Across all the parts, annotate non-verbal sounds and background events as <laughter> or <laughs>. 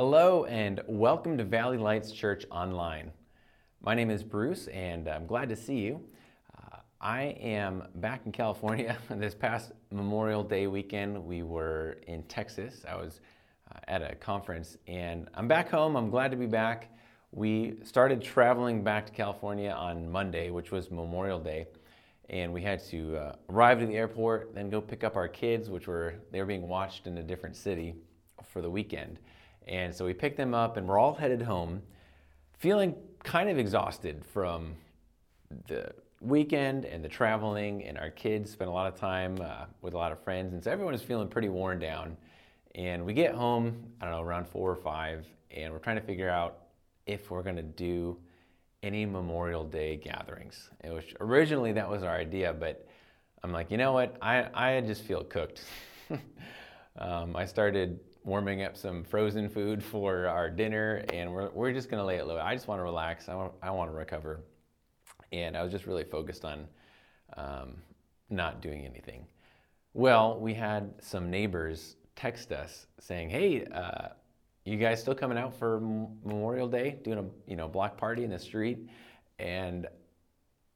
Hello, and welcome to Valley Lights Church Online. My name is Bruce, and I'm glad to see you. Uh, I am back in California. <laughs> this past Memorial Day weekend, we were in Texas. I was uh, at a conference, and I'm back home. I'm glad to be back. We started traveling back to California on Monday, which was Memorial Day, and we had to uh, arrive to the airport, then go pick up our kids, which were they were being watched in a different city for the weekend. And so we picked them up and we're all headed home, feeling kind of exhausted from the weekend and the traveling. And our kids spent a lot of time uh, with a lot of friends. And so everyone is feeling pretty worn down. And we get home, I don't know, around four or five, and we're trying to figure out if we're going to do any Memorial Day gatherings. Which originally that was our idea, but I'm like, you know what? I, I just feel cooked. <laughs> um, I started warming up some frozen food for our dinner, and we're, we're just gonna lay it low. I just wanna relax, I want, I wanna recover. And I was just really focused on um, not doing anything. Well, we had some neighbors text us saying, hey, uh, you guys still coming out for Memorial Day, doing a you know block party in the street? And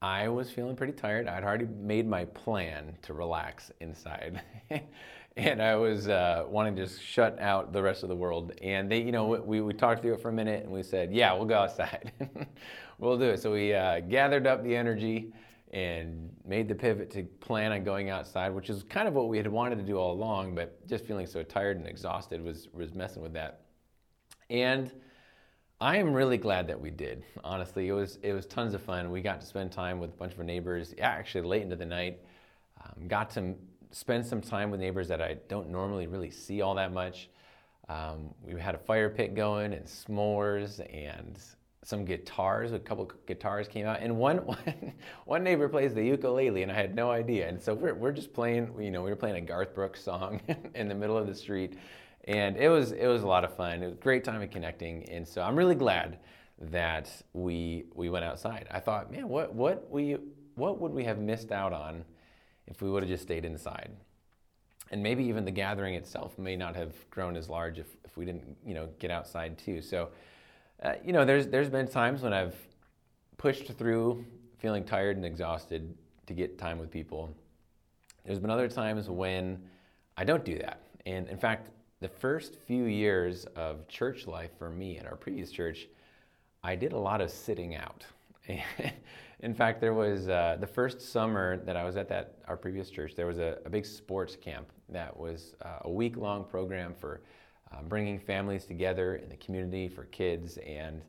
I was feeling pretty tired. I'd already made my plan to relax inside. <laughs> <laughs> and I was uh, wanting to just shut out the rest of the world. And they, you know, we, we talked through it for a minute and we said, yeah, we'll go outside. <laughs> we'll do it. So we uh, gathered up the energy and made the pivot to plan on going outside, which is kind of what we had wanted to do all along, but just feeling so tired and exhausted was, was messing with that. And I am really glad that we did. Honestly, it was it was tons of fun. We got to spend time with a bunch of our neighbors. Actually, late into the night, um, got to spend some time with neighbors that I don't normally really see all that much. Um, we had a fire pit going and s'mores and some guitars. A couple guitars came out, and one, <laughs> one, one neighbor plays the ukulele, and I had no idea. And so we're, we're just playing. You know, we were playing a Garth Brooks song <laughs> in the middle of the street, and it was it was a lot of fun. It was a great time of connecting, and so I'm really glad that we we went outside. I thought, man, what what we what would we have missed out on if we would have just stayed inside. And maybe even the gathering itself may not have grown as large if, if we didn't, you know, get outside too. So, uh, you know, there's there's been times when I've pushed through feeling tired and exhausted to get time with people. There's been other times when I don't do that. And in fact, the first few years of church life for me at our previous church, I did a lot of sitting out. <laughs> In fact, there was uh, the first summer that I was at that our previous church. There was a, a big sports camp that was uh, a week long program for uh, bringing families together in the community for kids. And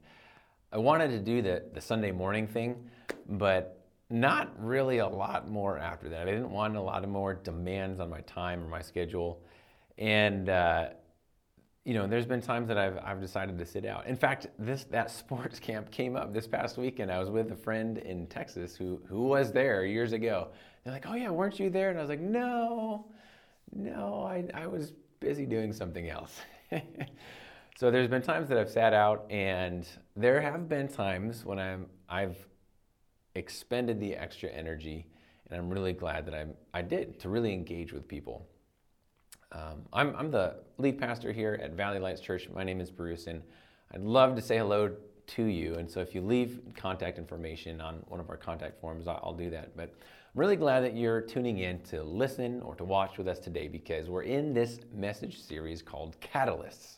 I wanted to do the the Sunday morning thing, but not really a lot more after that. I didn't want a lot of more demands on my time or my schedule, and uh, you know, there's been times that I've, I've decided to sit out. In fact, this that <laughs> sports camp came up this past weekend. I was with a friend in Texas who who was there years ago. They're like, "Oh yeah, weren't you there?" And I was like, "No, no, I I was busy doing something else." <laughs> so there's been times that I've sat out, and there have been times when I'm I've expended the extra energy, and I'm really glad that I'm I did to really engage with people. Um, I'm, I'm the lead pastor here at Valley Lights Church. My name is Bruce, and I'd love to say hello to you. And so if you leave contact information on one of our contact forms, I'll do that. But I'm really glad that you're tuning in to listen or to watch with us today because we're in this message series called Catalysts.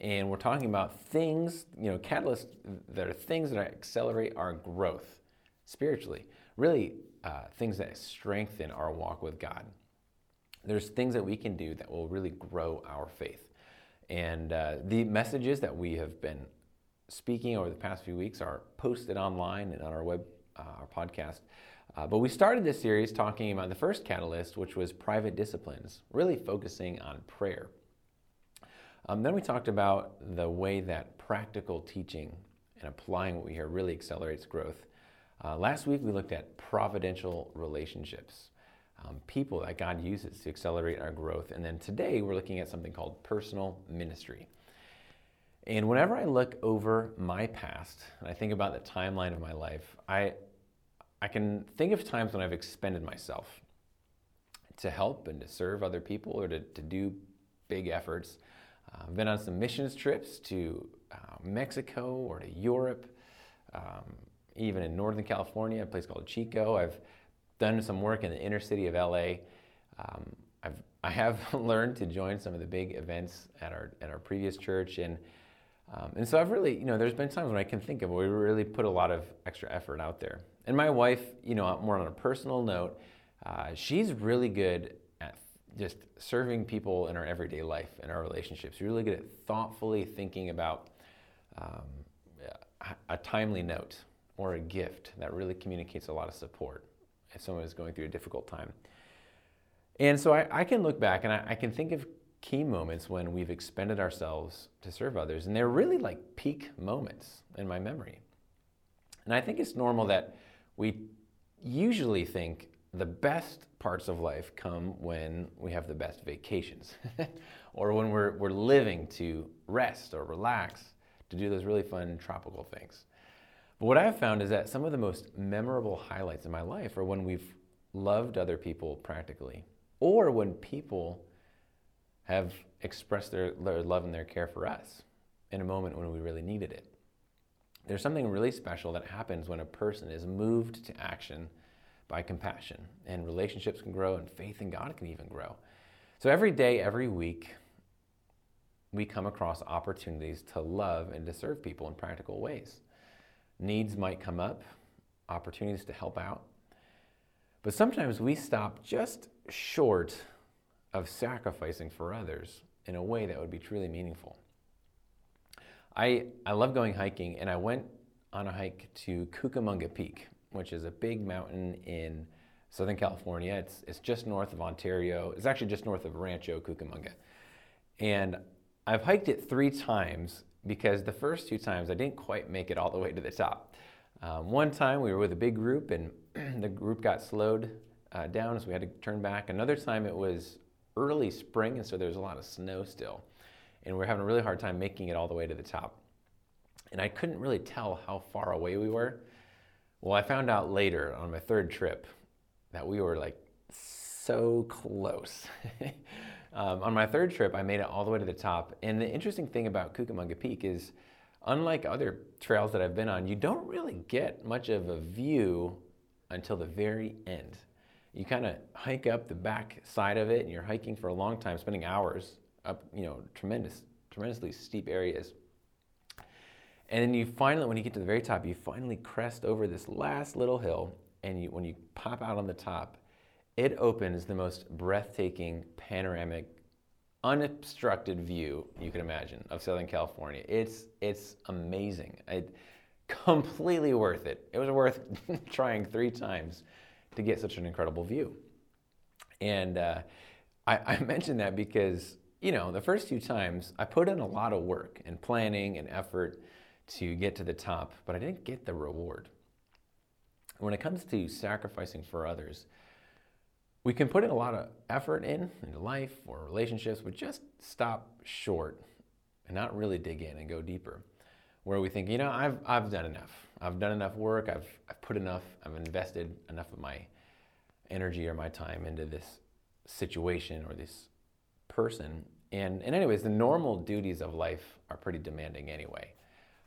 And we're talking about things, you know, catalysts that are things that accelerate our growth spiritually, really uh, things that strengthen our walk with God there's things that we can do that will really grow our faith. And uh, the messages that we have been speaking over the past few weeks are posted online and on our web, uh, our podcast. Uh, but we started this series talking about the first catalyst, which was private disciplines, really focusing on prayer. Um, then we talked about the way that practical teaching and applying what we hear really accelerates growth. Uh, last week we looked at providential relationships um, people that God uses to accelerate our growth. And then today we're looking at something called personal ministry. And whenever I look over my past and I think about the timeline of my life, I, I can think of times when I've expended myself to help and to serve other people or to, to do big efforts. Uh, I've been on some missions trips to uh, Mexico or to Europe, um, even in Northern California, a place called Chico. I've done some work in the inner city of LA. Um, I've, I have <laughs> learned to join some of the big events at our, at our previous church. And, um, and so I've really, you know, there's been times when I can think of where we really put a lot of extra effort out there. And my wife, you know, more on a personal note, uh, she's really good at just serving people in our everyday life and our relationships. She's really good at thoughtfully thinking about um, a timely note or a gift that really communicates a lot of support if someone is going through a difficult time. And so I, I can look back and I, I, can think of key moments when we've expended ourselves to serve others, and they're really like peak moments in my memory. And I think it's normal that we usually think the best parts of life come when we have the best vacations <laughs> or when we're, we're living to rest or relax to do those really fun tropical things. But what I've found is that some of the most memorable highlights in my life are when we've loved other people practically or when people have expressed their, their love and their care for us in a moment when we really needed it. There's something really special that happens when a person is moved to action by compassion, and relationships can grow, and faith in God can even grow. So every day, every week, we come across opportunities to love and to serve people in practical ways. Needs might come up, opportunities to help out. But sometimes we stop just short of sacrificing for others in a way that would be truly meaningful. I, I love going hiking, and I went on a hike to Cucamonga Peak, which is a big mountain in Southern California. It's, it's just north of Ontario. It's actually just north of Rancho Cucamonga. And I've hiked it three times because the first two times I didn't quite make it all the way to the top. Um, one time we were with a big group and <clears throat> the group got slowed uh, down, so we had to turn back. Another time it was early spring, and so there was a lot of snow still. And we are having a really hard time making it all the way to the top. And I couldn't really tell how far away we were. Well, I found out later on my third trip that we were like so close. <laughs> um, on my third trip, I made it all the way to the top. And the interesting thing about Cucamonga Peak is, unlike other trails that I've been on, you don't really get much of a view until the very end you kind of hike up the back side of it and you're hiking for a long time, spending hours up, you know, tremendous, tremendously steep areas. And then you finally, when you get to the very top, you finally crest over this last little hill. And you, when you pop out on the top, it opens the most breathtaking, panoramic, unobstructed view you can imagine of Southern California. It's, it's amazing. It, completely worth it. It was worth <laughs> trying three times to get such an incredible view. And uh, I, I mentioned that because, you know, the first two times I put in a lot of work and planning and effort to get to the top, but I didn't get the reward. When it comes to sacrificing for others, we can put in a lot of effort in into life or relationships, but just stop short and not really dig in and go deeper. Where we think, you know, I've, I've done enough. I've done enough work, I've, I've put enough, I've invested enough of my energy or my time into this situation or this person. And, and anyways, the normal duties of life are pretty demanding anyway,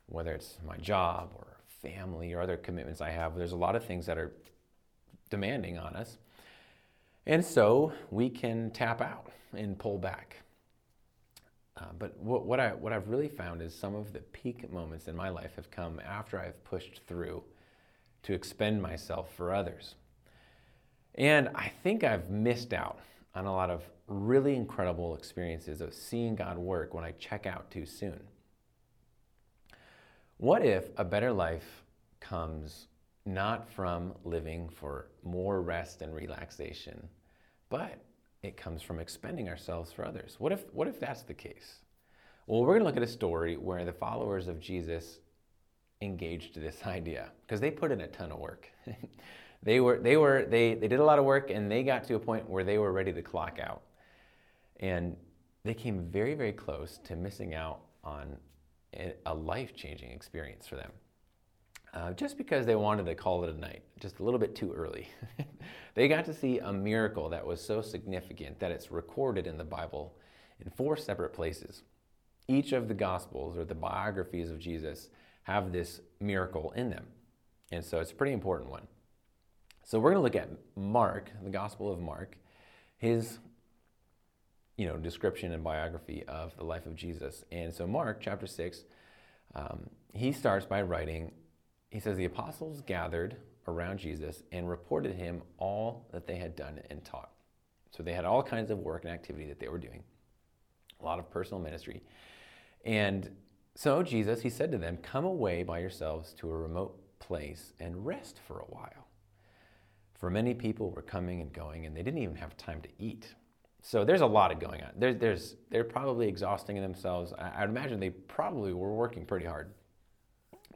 whether it's my job or family or other commitments I have. There's a lot of things that are demanding on us. And so we can tap out and pull back. Uh, but what, what, I, what I've really found is some of the peak moments in my life have come after I've pushed through to expend myself for others. And I think I've missed out on a lot of really incredible experiences of seeing God work when I check out too soon. What if a better life comes not from living for more rest and relaxation, but it comes from expending ourselves for others. What if, what if that's the case? Well, we're going to look at a story where the followers of Jesus engaged this <laughs> idea because they put in a ton of work. <laughs> they were they were they, they did a lot of work and they got to a point where they were ready to clock out. And they came very, very close to missing out on a life-changing experience for them uh, just because they wanted to call it a night, just a little bit too early. <laughs> they got to see a miracle that was so significant that it's recorded in the Bible in four separate places. each of the Gospels or the biographies of Jesus have this miracle in them. And so it's a pretty important one. So we're going to look at Mark, the Gospel of Mark, his you know description and biography of the life of Jesus. And so Mark chapter 6 um, he starts by writing he says the apostles gathered around Jesus and reported him all that they had done and taught. So they had all kinds of work and activity that they were doing, a lot of personal ministry. And so Jesus, he said to them, Come away by yourselves to a remote place and rest for a while. For many people were coming and going, and they didn't even have time to eat. So there's a lot of going on. There's, there's, they're probably exhausting themselves. I, I'd imagine they probably were working pretty hard,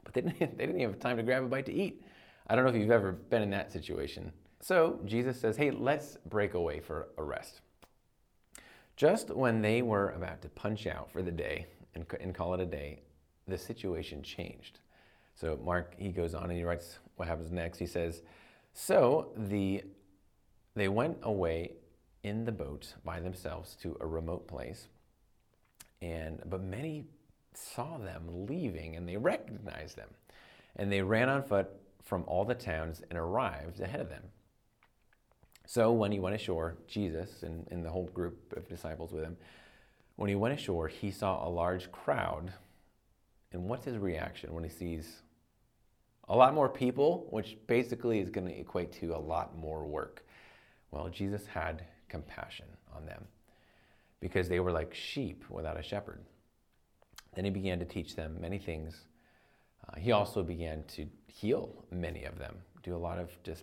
but they <laughs> didn't, they didn't even have time to grab a bite to eat. I don't know if you've ever been in that situation. So Jesus says, Hey, let's break away for a rest. Just when they were about to punch out for the day and, and call it a day, the situation changed. So Mark, he goes on and he writes what happens next. He says, So the, they went away in the boat by themselves to a remote place. And, but many saw them leaving and they recognized them. And they ran on foot from all the towns and arrived ahead of them. So when he went ashore, Jesus and, and the whole group of disciples with him, when he went ashore, he saw a large crowd. And what's his reaction when he sees a lot more people, which basically is going to equate to a lot more work? Well, Jesus had compassion on them because they were like sheep without a shepherd. Then he began to teach them many things. Uh, he also began to heal many of them, do a lot of just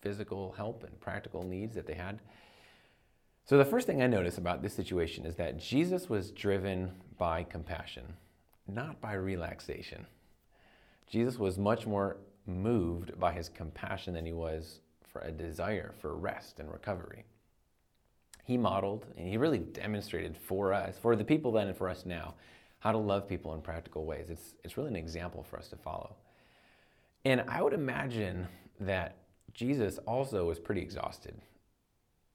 physical help and practical needs that they had. So, the first thing I notice about this situation is that Jesus was driven by compassion, not by relaxation. Jesus was much more moved by his compassion than he was for a desire for rest and recovery. He modeled and he really demonstrated for us, for the people then and for us now, how to love people in practical ways. It's, it's really an example for us to follow. And I would imagine that Jesus also was pretty exhausted.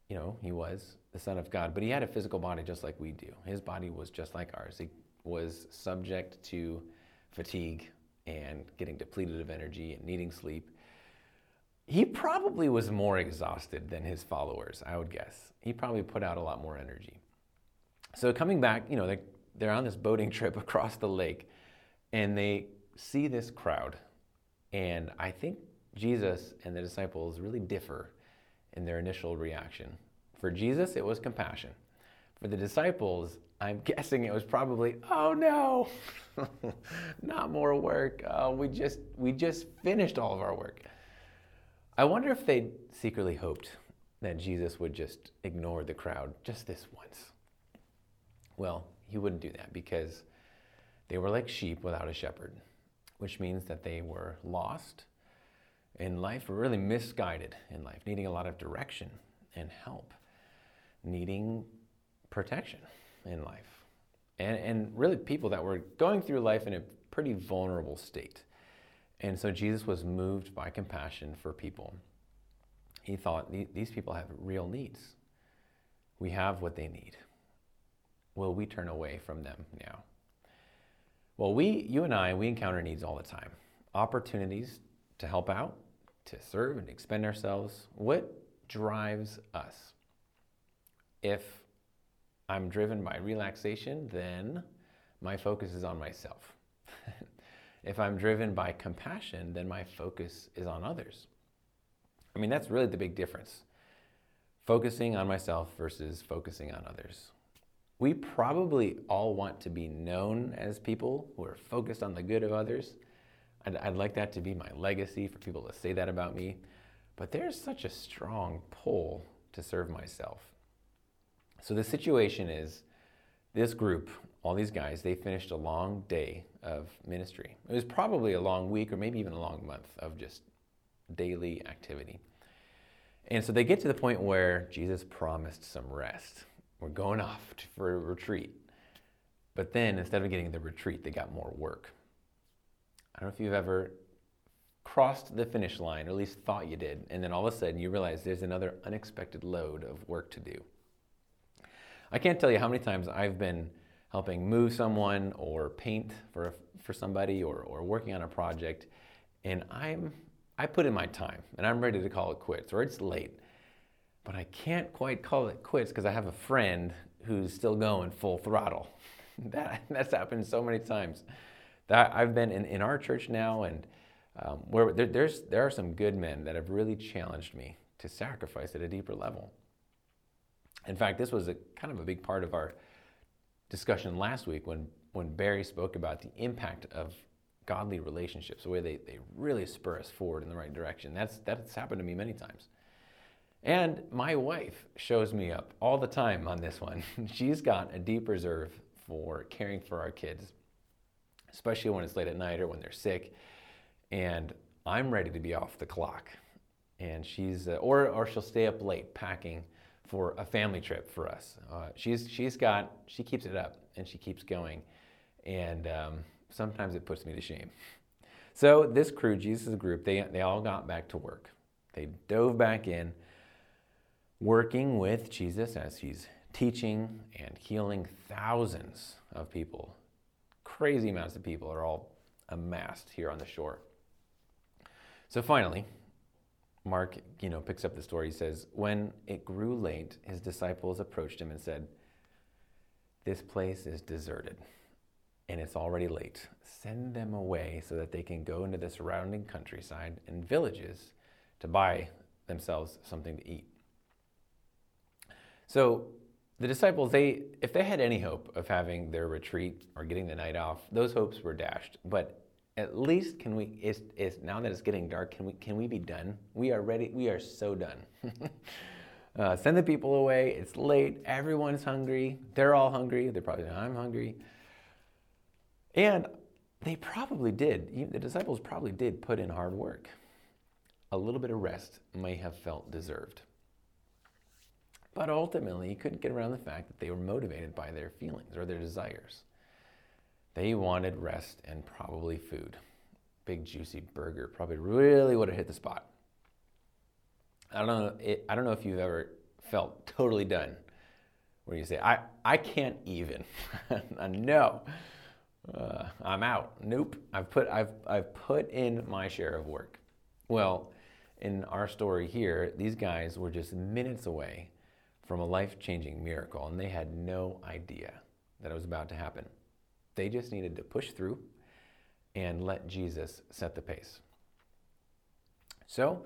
You know, he was the Son of God, but he had a physical body just like we do. His body was just like ours. He was subject to fatigue and getting depleted of energy and needing sleep. He probably was more exhausted than his followers, I would guess. He probably put out a lot more energy. So coming back, you know, they're on this boating <laughs> trip across the lake and they see this crowd. And I think Jesus and the disciples really differ in their initial reaction. For Jesus, it was compassion. For the disciples, I'm <laughs> guessing it was probably, oh no, <laughs> not more work. Uh, we just we just finished all of our work. I wonder if they secretly hoped that Jesus would just ignore the crowd just this once. Well, he wouldn't do that because they were like sheep without a shepherd, which means that they were lost in life were really misguided in life, needing a lot of direction and help, needing protection in life. And, and really people that were going through life in a pretty vulnerable state. And so Jesus was moved by compassion for people. He thought these people have real needs. We have what they need. Will we turn away from them now? Well, we, you and I, we encounter needs all the time. Opportunities to help out, to serve and expend ourselves. What drives us? If I'm driven by relaxation, then my focus is on myself. <laughs> if I'm driven by compassion, then my focus is on others. I mean, that's really the big difference. Focusing on myself versus focusing on others. We probably all want to be known as people who are focused on the good of others. I'd, I'd like that to be my legacy for people to say that about me. But there's such a strong pull to serve myself. So the situation is this group, all these guys, they finished a long day of ministry. It was probably a long week or maybe even a long month of just daily activity. And so they get to the point where Jesus promised some rest. We're going off for a retreat. But then instead of getting the retreat, they got more work. I don't know if you've ever crossed the finish line, or at least thought you did, and then all of a sudden you realize there's another unexpected load of work to do. I can't tell you how many times I've been helping move someone or paint for, for somebody or, or working on a project. And I'm, I put in my time and I'm ready to call it quits or it's late. But I can't quite call it quits because I have a friend who's still going full throttle. <laughs> that, that's happened so many times. That I've been in, in our church now and um, where there, there's, there are some good men that have really challenged me to sacrifice at a deeper level. In fact, this was a kind of a big part of our discussion last week when, when Barry spoke about the impact of godly relationships, the way they, they really spur us forward in the right direction. That's, that's happened to me many times. And my wife shows me up all the time on this one. <laughs> She's got a deep reserve for caring for our kids, especially when it's late at night or when they're sick. And I'm ready to be off the clock. And she's, uh, or, or she'll stay up late packing for a family trip for us. Uh, she's, she's got, she keeps it up and she keeps going. And um, sometimes it puts me to shame. So this crew, Jesus' group, they, they all got back to work. They dove back in, working with Jesus as he's teaching and healing thousands of people. Crazy amounts of people are all amassed here on the shore. So finally, Mark, you know, picks up the story. He says, When it grew late, his disciples approached him and said, This place is deserted and it's already late. Send them away so that they can go into the surrounding countryside and villages to buy themselves something to eat. So the disciples, they if they had any hope of having their retreat or getting the night off, those hopes were dashed. But at least can we is, is now that it's getting dark can we can we be done? We are ready we are so done. <laughs> Uh, send the people away. It's late. Everyone's hungry. They're all hungry. They're probably i'm hungry. And they probably did the disciples probably did put in hard work. A little bit of rest may have felt deserved but ultimately you couldn't get around the fact that they were motivated by their feelings or their desires they wanted rest and probably food. Big juicy burger probably really would have hit the spot. I don't know. It, I don't know if you've ever felt totally done, where you say, "I I can't even." <laughs> no, uh, I'm out. Nope. I've put I've I've put in my share of work. Well, in our story here, these guys were just minutes away from a life-changing miracle, and they had no idea that it was about to happen. They just needed to push through and let Jesus set the pace. So,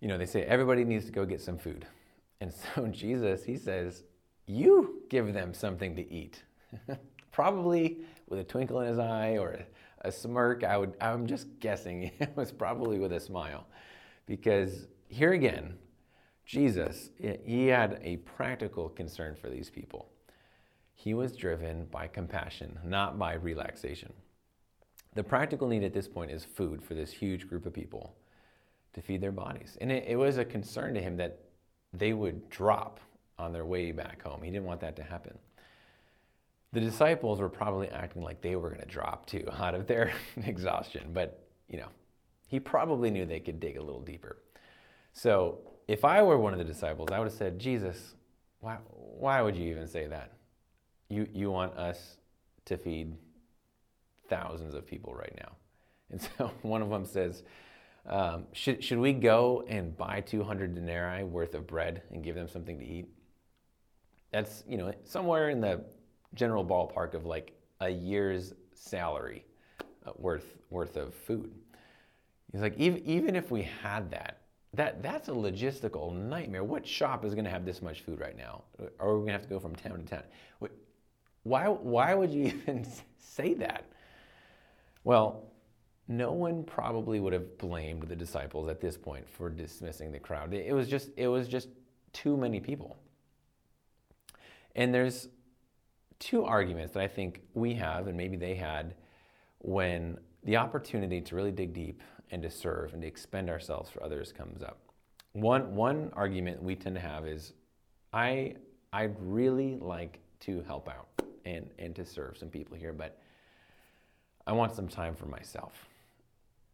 you know, they say everybody needs to go get some food. <laughs> And so <laughs> Jesus, he says, You give them something to eat. <laughs> probably with a twinkle in his eye or a, a smirk. I would, I'm just guessing it was probably with a smile. Because here again, Jesus, he had a practical concern for these people. He was driven by compassion, not by relaxation. The practical need at this point is food for this huge group of people to feed their bodies. And it, it was a concern to him that they would drop on their way back home. He didn't want that to happen. The disciples were probably acting like they were going to drop too <laughs> out of their <laughs> exhaustion, but you know, he probably knew they could dig a little deeper. So, if I were one of the disciples, I would have said, Jesus, why, why would you even say that? you, you want us to feed thousands of people right now. <laughs> And so one of them says, um, should, should we go and buy 200 denarii worth of bread and give them something to eat? That's, you know, somewhere in the general ballpark of like a year's salary uh, worth, worth of food. He's like, even, even if we had that, that, that's a logistical nightmare. What shop is going to have this much food right now? Or are we going to have to go from town to town? Why, why would you <laughs> even say that? Well, no one probably would have blamed the disciples at this point for dismissing the crowd. It was just, it was just too many people. And there's two arguments that I think we have, and maybe they had, when the opportunity to really dig deep and to serve and to expend ourselves for others comes up. One, one argument we tend to have is I, I'd really like to help out and, and to serve some people here, but I want some time for myself.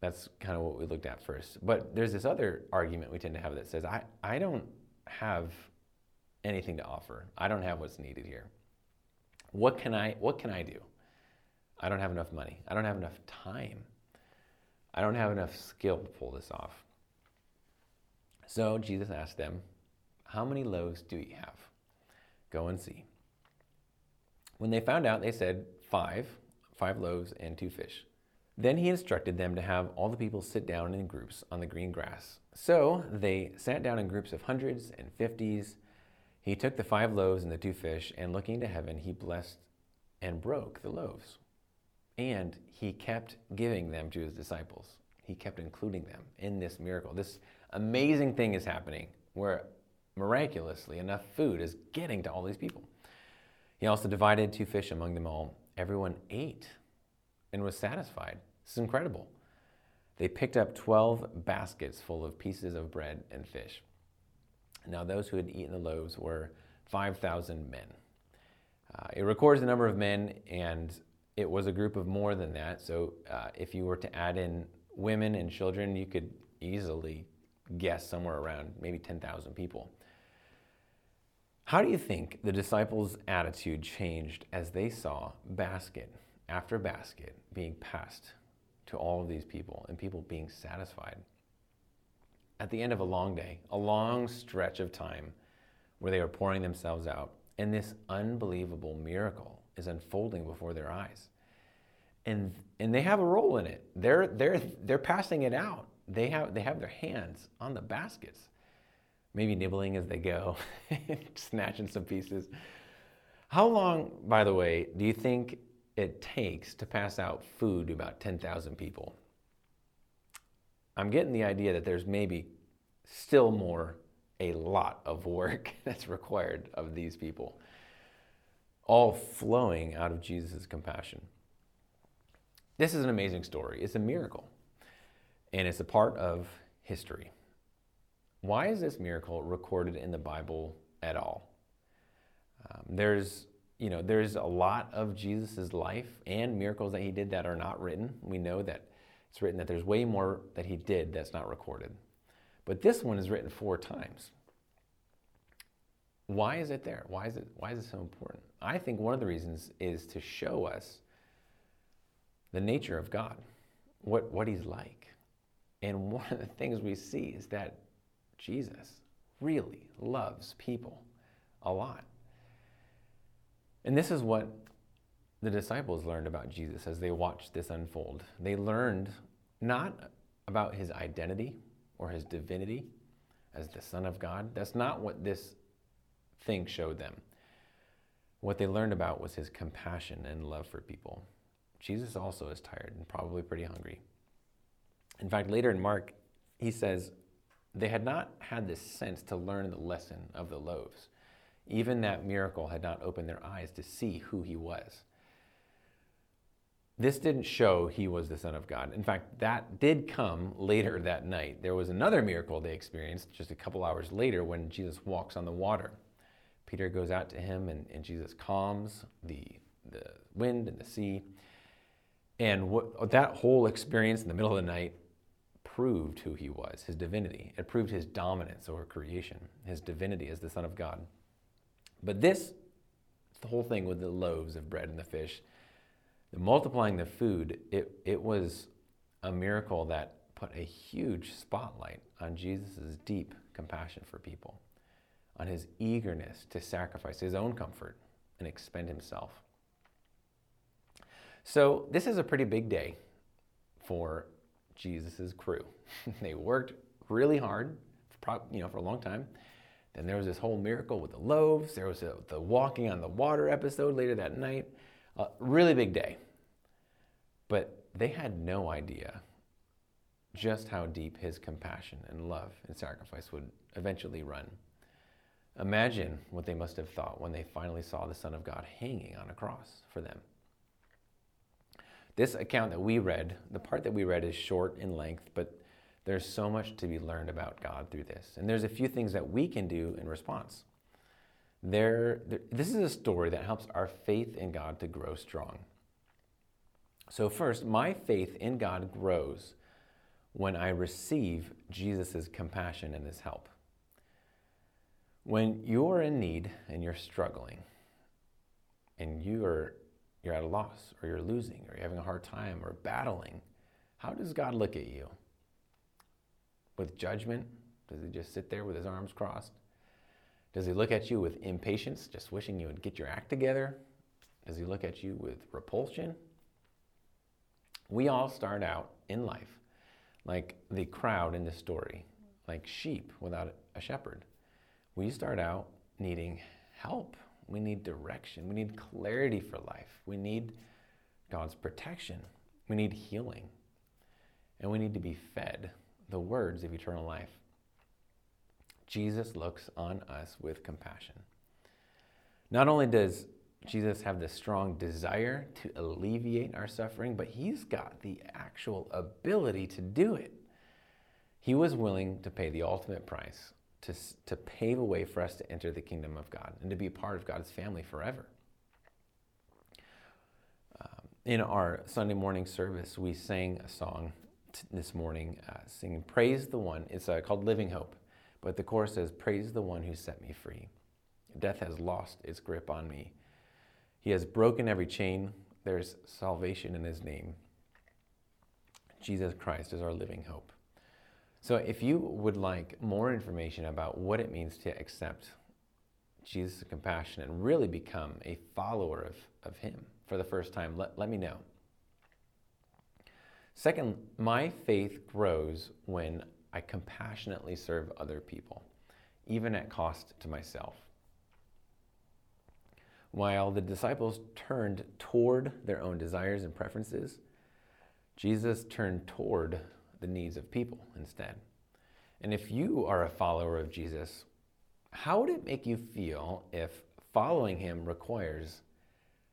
That's kind of what we looked at first. But there's this other argument we tend to have that says, I, I don't have anything to offer. I don't have what's needed here. What can I what can I do? I don't have enough money. I don't have enough time. I don't have enough skill to pull this off. So Jesus asked them, How many loaves do you have? Go and see. When they found out, they said, Five, five loaves and two fish. Then he instructed them to have all the people sit down in groups on the green grass. So they sat down in groups of hundreds and fifties. He took the five loaves and the two fish, and looking to heaven, he blessed and broke the loaves. And he kept giving them to his disciples. He kept including them in this miracle. This amazing thing is happening where miraculously enough food is getting to all these people. He also divided two fish among them all. Everyone ate and was satisfied. This is incredible. They picked up 12 baskets full of pieces of bread and fish. Now, those who had eaten the loaves were 5,000 men. Uh, it records the number of men, and it was a group of more than that. So, uh, if you were to add in women and children, you could easily guess somewhere around maybe 10,000 people. How do you think the disciples' attitude changed as they saw basket after basket being passed to all of these people and people being satisfied? At the end of a long day, a long stretch of time where they were pouring themselves out, and this unbelievable miracle is unfolding before their eyes. And, and they have a role in it. They're, they're, they're passing it out. They have, they have their hands on the baskets, maybe nibbling as they go, <laughs> snatching some pieces. How long, by the way, do you think it takes to pass out food to about 10,000 people? I'm getting the idea that there's maybe still more, a lot of work <laughs> that's required of these people, all flowing out of Jesus' compassion. This is an amazing story. It's a miracle, and it's a part of history. Why is this miracle recorded in the Bible at all? Um, there's you know, there's a lot of Jesus' life and miracles that he did that are not written. We know that it's written that there's way more that he did that's not recorded. But this one is written four times. Why is it there? Why is it, why is it so important? I think one of the reasons is to show us the nature of God, what, what he's like. And one of the things we see is that Jesus really loves people a lot. And this is what the disciples learned about Jesus as they watched this unfold. They learned not about his identity or his divinity as the Son of God. That's not what this thing showed them. What they learned about was his compassion and love for people. Jesus also is tired and probably pretty hungry. In fact, later in Mark, he says, they had not had the sense to learn the lesson of the loaves. Even that miracle had not opened their eyes to see who he was. This didn't show he was the Son of God. In fact, that did come later that night. There was another miracle they experienced just a couple hours later when Jesus walks on the water. Peter goes out to him, and, and Jesus calms the, the wind and the sea. And what, that whole experience in the middle of the night proved who he was, his divinity. It proved his dominance over creation, his divinity as the Son of God. But this, the whole thing with the loaves of bread and the fish, the multiplying the food, it, it was a miracle that put a huge spotlight on Jesus' deep compassion for people, on his eagerness to sacrifice his own comfort and expend himself. So, this is a pretty big day for Jesus' crew. <laughs> they worked really hard, you know, for a long time. Then there was this whole miracle with the loaves. There was a, the walking on the water episode later that night. A really big day. But they had no idea just how deep his compassion and love and sacrifice would eventually run. Imagine what they must have thought when they finally saw the Son of God hanging on a cross for them. This account that we read, the part that we read is short in length, but there's so much to be learned about God through this. And there's a few things that we can do in response. There, there, this is a story that helps our faith in God to grow strong. So, first, my faith in God grows when I receive Jesus' compassion and his help. When you're in need and you're struggling, and you are you're at a loss or you're losing or you're having a hard time or battling, how does God look at you? With judgment? Does he just sit there with his arms crossed? Does he look at you with impatience, just wishing you would get your act together? Does he look at you with repulsion? We all start out in life like the crowd in this story, like sheep without a shepherd. We start out needing help. We need direction. We need clarity for life. We need God's protection. We need healing. And we need to be fed the words of eternal life. Jesus looks on us with compassion. Not only does Jesus have the strong desire to alleviate our suffering, but he's got the actual ability to do it. He was willing to pay the ultimate price to, to pave a way for us to enter the kingdom of God and to be a part of God's family forever. Um, in our Sunday morning service, we sang a song t- this morning, uh, singing Praise the One. It's uh, called Living Hope, but the chorus says, Praise the One who set me free. Death has lost its grip on me. He has broken every chain. There's salvation in his name. Jesus Christ is our living hope. So, if you would like more information about what it means to accept Jesus' compassion and really become a follower of, of him for the first time, let, let me know. Second, my faith grows when I compassionately serve other people, even at cost to myself. While the disciples turned toward their own desires and preferences, Jesus turned toward the needs of people instead. And if you are a follower of Jesus, how would it make you feel if following him requires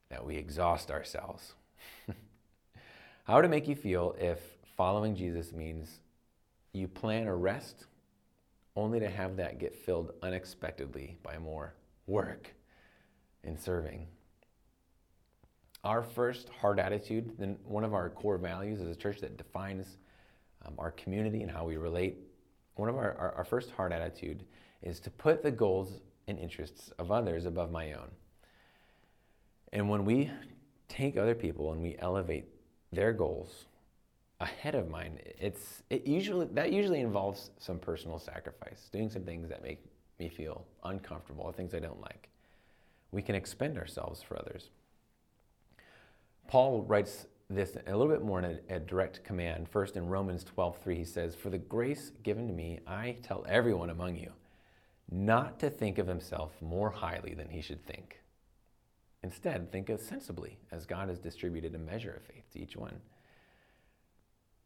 that we exhaust ourselves? <laughs> how would it make you feel if following Jesus means you plan a rest only to have that get filled unexpectedly by more work? in serving. Our first hard attitude, then one of our core values as a church that defines um, our community and how we relate, one of our, our, our first heart attitude is to put the goals and interests of others above my own. And when we take other people and we elevate their goals ahead of mine, it's it usually that usually involves some personal sacrifice, doing some things that make me feel uncomfortable, or things I don't like we can expend ourselves for others. Paul writes this a little bit more in a, a direct command. First, in Romans 12:3, he says, "For the grace given to me, I tell everyone among you, not to think of himself more highly than he should think. Instead, think of sensibly, as God has distributed a measure of faith to each one."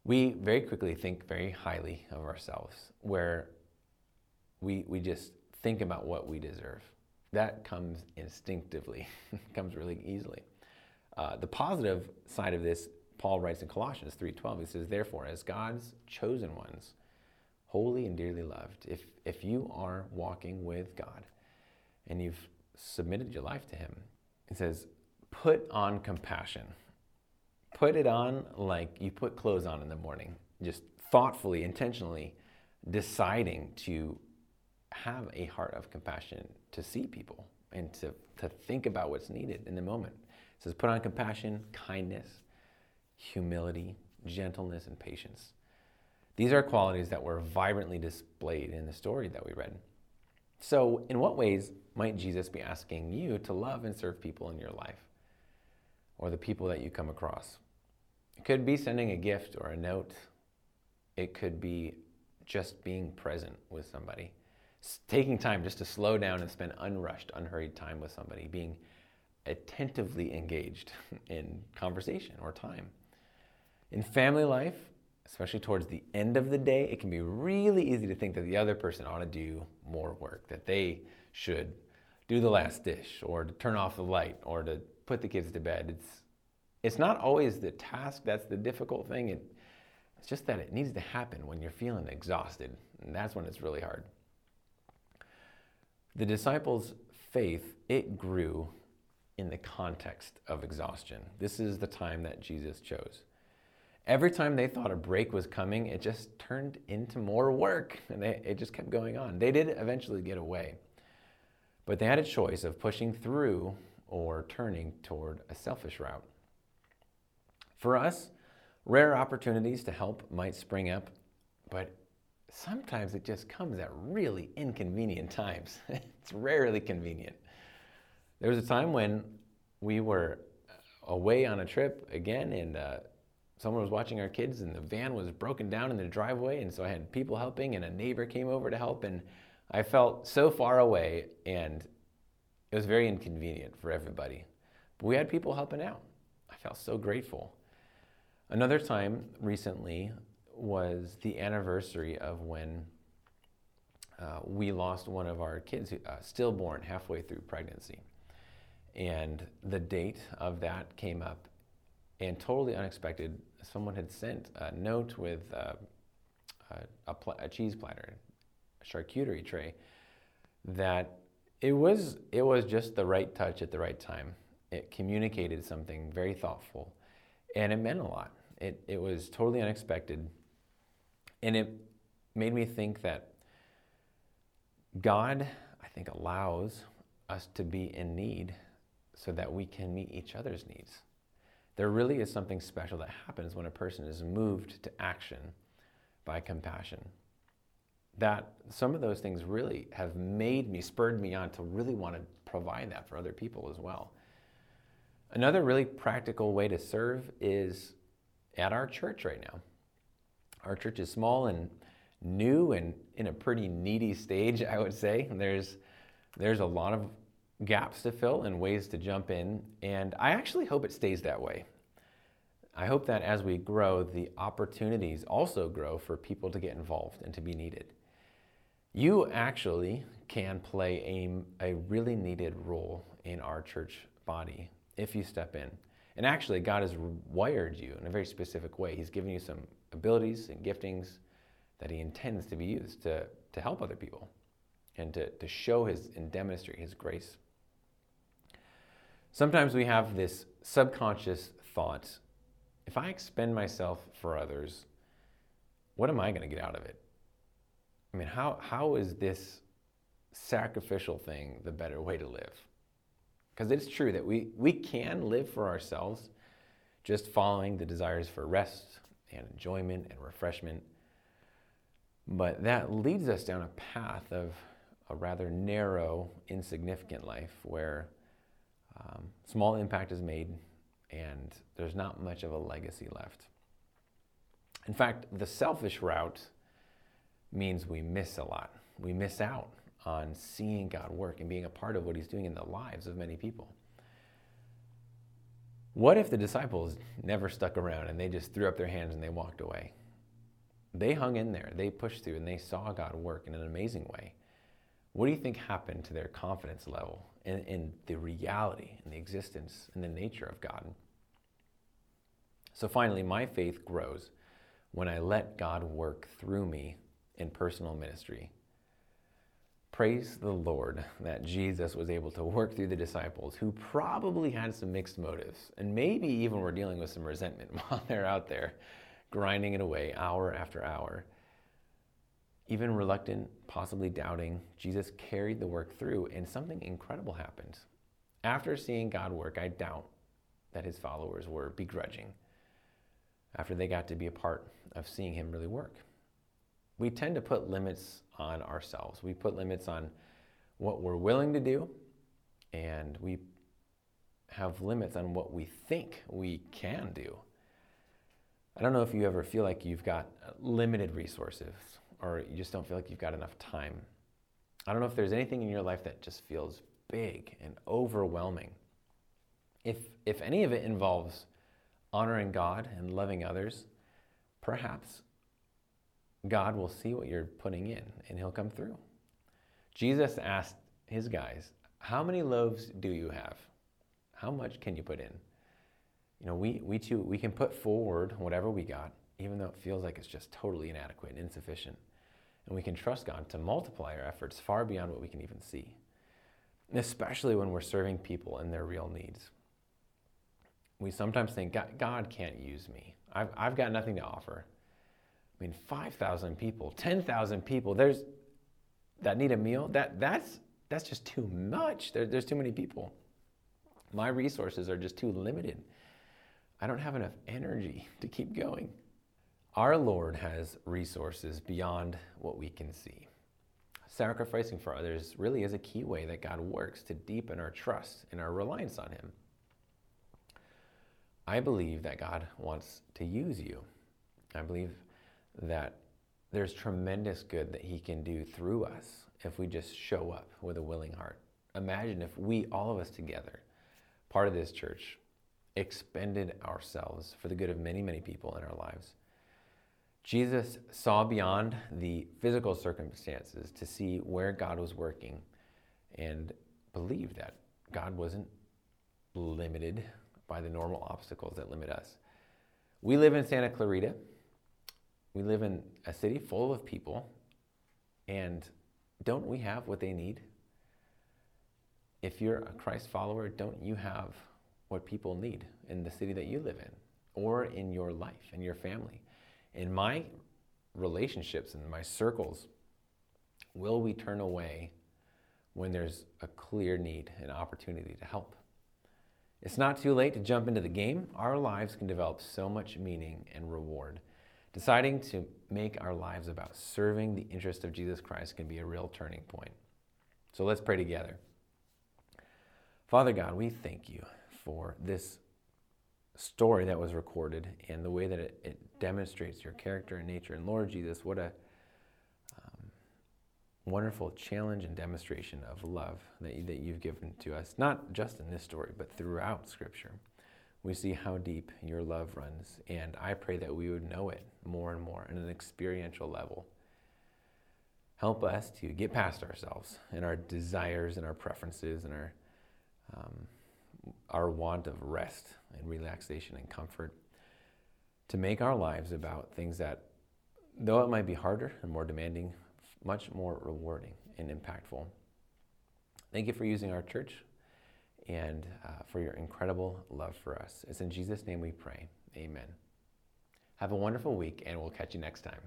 We very quickly think very highly of ourselves, where we, we just think about what we deserve that comes instinctively, <laughs> comes really easily. Uh, the positive side of this, Paul writes in Colossians 3:12. He says, "Therefore, as God's chosen ones, holy and dearly loved, if if you are walking with God, and you've submitted your life to Him, it says, put on compassion. Put it on like you put clothes on in the morning, just thoughtfully, intentionally, deciding to have a heart of compassion to see people and to, to think about what's needed in the moment. It says, put on compassion, kindness, humility, gentleness, and patience. These are qualities that were vibrantly displayed in the story that we read. So, in what ways might Jesus be asking you to love and serve people in your life or the people that you come across? It could be sending a gift or a note, it could be just being present with somebody taking time just to slow down and spend unrushed, unhurried time with somebody, being attentively engaged in conversation or time. In family life, especially towards the end of the day, it can be really easy to think that the other person ought to do more work, that they should do the last dish or to turn off the light or to put the kids to bed. It's, it's not always the task that's the difficult thing. It, it's just that it needs to happen when you're feeling exhausted, and that's when it's really hard. The disciples' faith, it grew in the context of exhaustion. This is the time that Jesus chose. Every time they thought a break was coming, it just turned into more work and they, it just kept going on. They did eventually get away, but they had a choice of pushing through or turning toward a selfish route. For us, rare opportunities to help might spring up, but sometimes it just comes at really inconvenient times. <laughs> it's rarely convenient. There was a time when we were away on a trip again, and uh, someone was watching our kids, and the van was broken down in the driveway, and so I had people helping, and a neighbor came over to help, and I felt so far away, and it was very inconvenient for everybody. But we had people helping out. I felt so grateful. Another time recently was the anniversary of when uh, we lost one of our kids, uh, stillborn, halfway through pregnancy. And the date of that came up, and totally unexpected, someone had sent a note with uh, a, a, pl- a, cheese platter, a charcuterie tray, that it was, it was just the right touch at the right time. It communicated something very thoughtful, and it meant a lot. It, it was totally unexpected, and it made me think that God, I think, allows us to be in need so that we can meet each other's needs. There really is something special that happens when a person is moved to action by compassion. That some of those things really have made me, spurred me on to really want to provide that for other people as well. Another really practical way to serve is at our church right now. Our church is small and new and in a pretty needy stage, <laughs> I would say. There's, there's a lot of gaps to fill and ways to jump in. And I actually hope it stays that way. I hope that as we grow, the opportunities also grow for people to get involved and to be needed. You actually can play a, a really needed role in our church body if you step in. And actually, God has wired you in a very specific way. He's given you some abilities and giftings that He intends to be used to, to help other people and to, to show His and demonstrate His grace. Sometimes we have this subconscious thought if I expend myself for others, what am I going to get out of it? I mean, how, how is this sacrificial thing the better way to live? Because it's true that we, we can live for ourselves just following the desires for rest and enjoyment and refreshment. But that leads us down a path of a rather narrow, insignificant life where um, small impact is made, and there's not much of a legacy left. In fact, the selfish route means we miss a lot. We miss out on seeing God work and being a part of what He's doing in the lives of many people. What if the disciples never stuck around and they just threw up their hands and they walked away? They hung in there, they pushed through, and they saw God work in an amazing way. What do you think happened to their confidence level in, in the reality and the existence and the nature of God? So finally, my faith grows when I let God work through me in personal ministry. Praise the Lord that Jesus was able to work through the disciples who probably had some mixed motives and maybe even were dealing with some resentment <laughs> while they're out there grinding it away hour after hour even reluctant, possibly doubting, Jesus carried the work through, and something incredible happened. After seeing God work, I doubt that his followers were begrudging after they got to be a part of seeing him really work. We tend to put limits on ourselves. We put limits on what we're willing to do, and we have limits on what we think we can do. I don't know if you ever feel like you've got limited resources or you just don't feel like you've got enough time. I don't know if there's anything in your life that just feels big and overwhelming. If, if any of it involves honoring God and loving others, perhaps God will see what you're putting in and he'll come through. Jesus asked his guys, How many loaves do you have? How much can you put in? You know, we, we too, we can put forward whatever we got, even though it feels like it's just totally inadequate and insufficient. And we can trust God to multiply our efforts far beyond what we can even see, especially when we're serving people in their real needs. We sometimes think, God, can't use me. I've, I've got nothing to offer. I mean, 5,000 people, 10,000 people, there's, that need a meal, that, that's, that's just too much. There, there's too many people. My resources are just too limited. I don't have enough energy <laughs> to keep going. Our Lord has resources beyond what we can see. Sacrificing for others really is a key way that God works to deepen our trust and our reliance on Him. I believe that God wants to use you. I believe that there's tremendous good that He can do through us if we just show up with a willing heart. Imagine if we, all of us together, part of this church, expended ourselves for the good of many, many people in our lives. Jesus saw beyond the physical circumstances to see where God was working and believed that God wasn't limited by the normal obstacles that limit us. We live in Santa Clarita. We live in a city full of people. And don't we have what they need? If you're a Christ follower, don't you have what people need in the city that you live in or in your life and your family? In my relationships and my circles, will we turn away when there's a clear need and opportunity to help? It's not too late to jump into the game. Our lives can develop so much meaning and reward. Deciding to make our lives about serving the interest of Jesus Christ can be a real turning point. So let's pray together. Father God, we thank you for this story that was recorded and the way that it, it demonstrates your character and nature. And Lord Jesus, what a wonderful challenge and demonstration of love that, you, that you've given to us, not just in this story, but throughout Scripture. We see how deep your love runs, and I pray that we would know it more and more on an experiential level. Help us to get past ourselves and our desires and our preferences and our, um, our want of rest and relaxation and comfort to make our lives about things that, though it might be harder and more demanding much more rewarding and impactful. Thank you for using our church and uh, for your incredible love for us. It's in Jesus' name we pray. Amen. Have a wonderful week, and we'll catch you next time.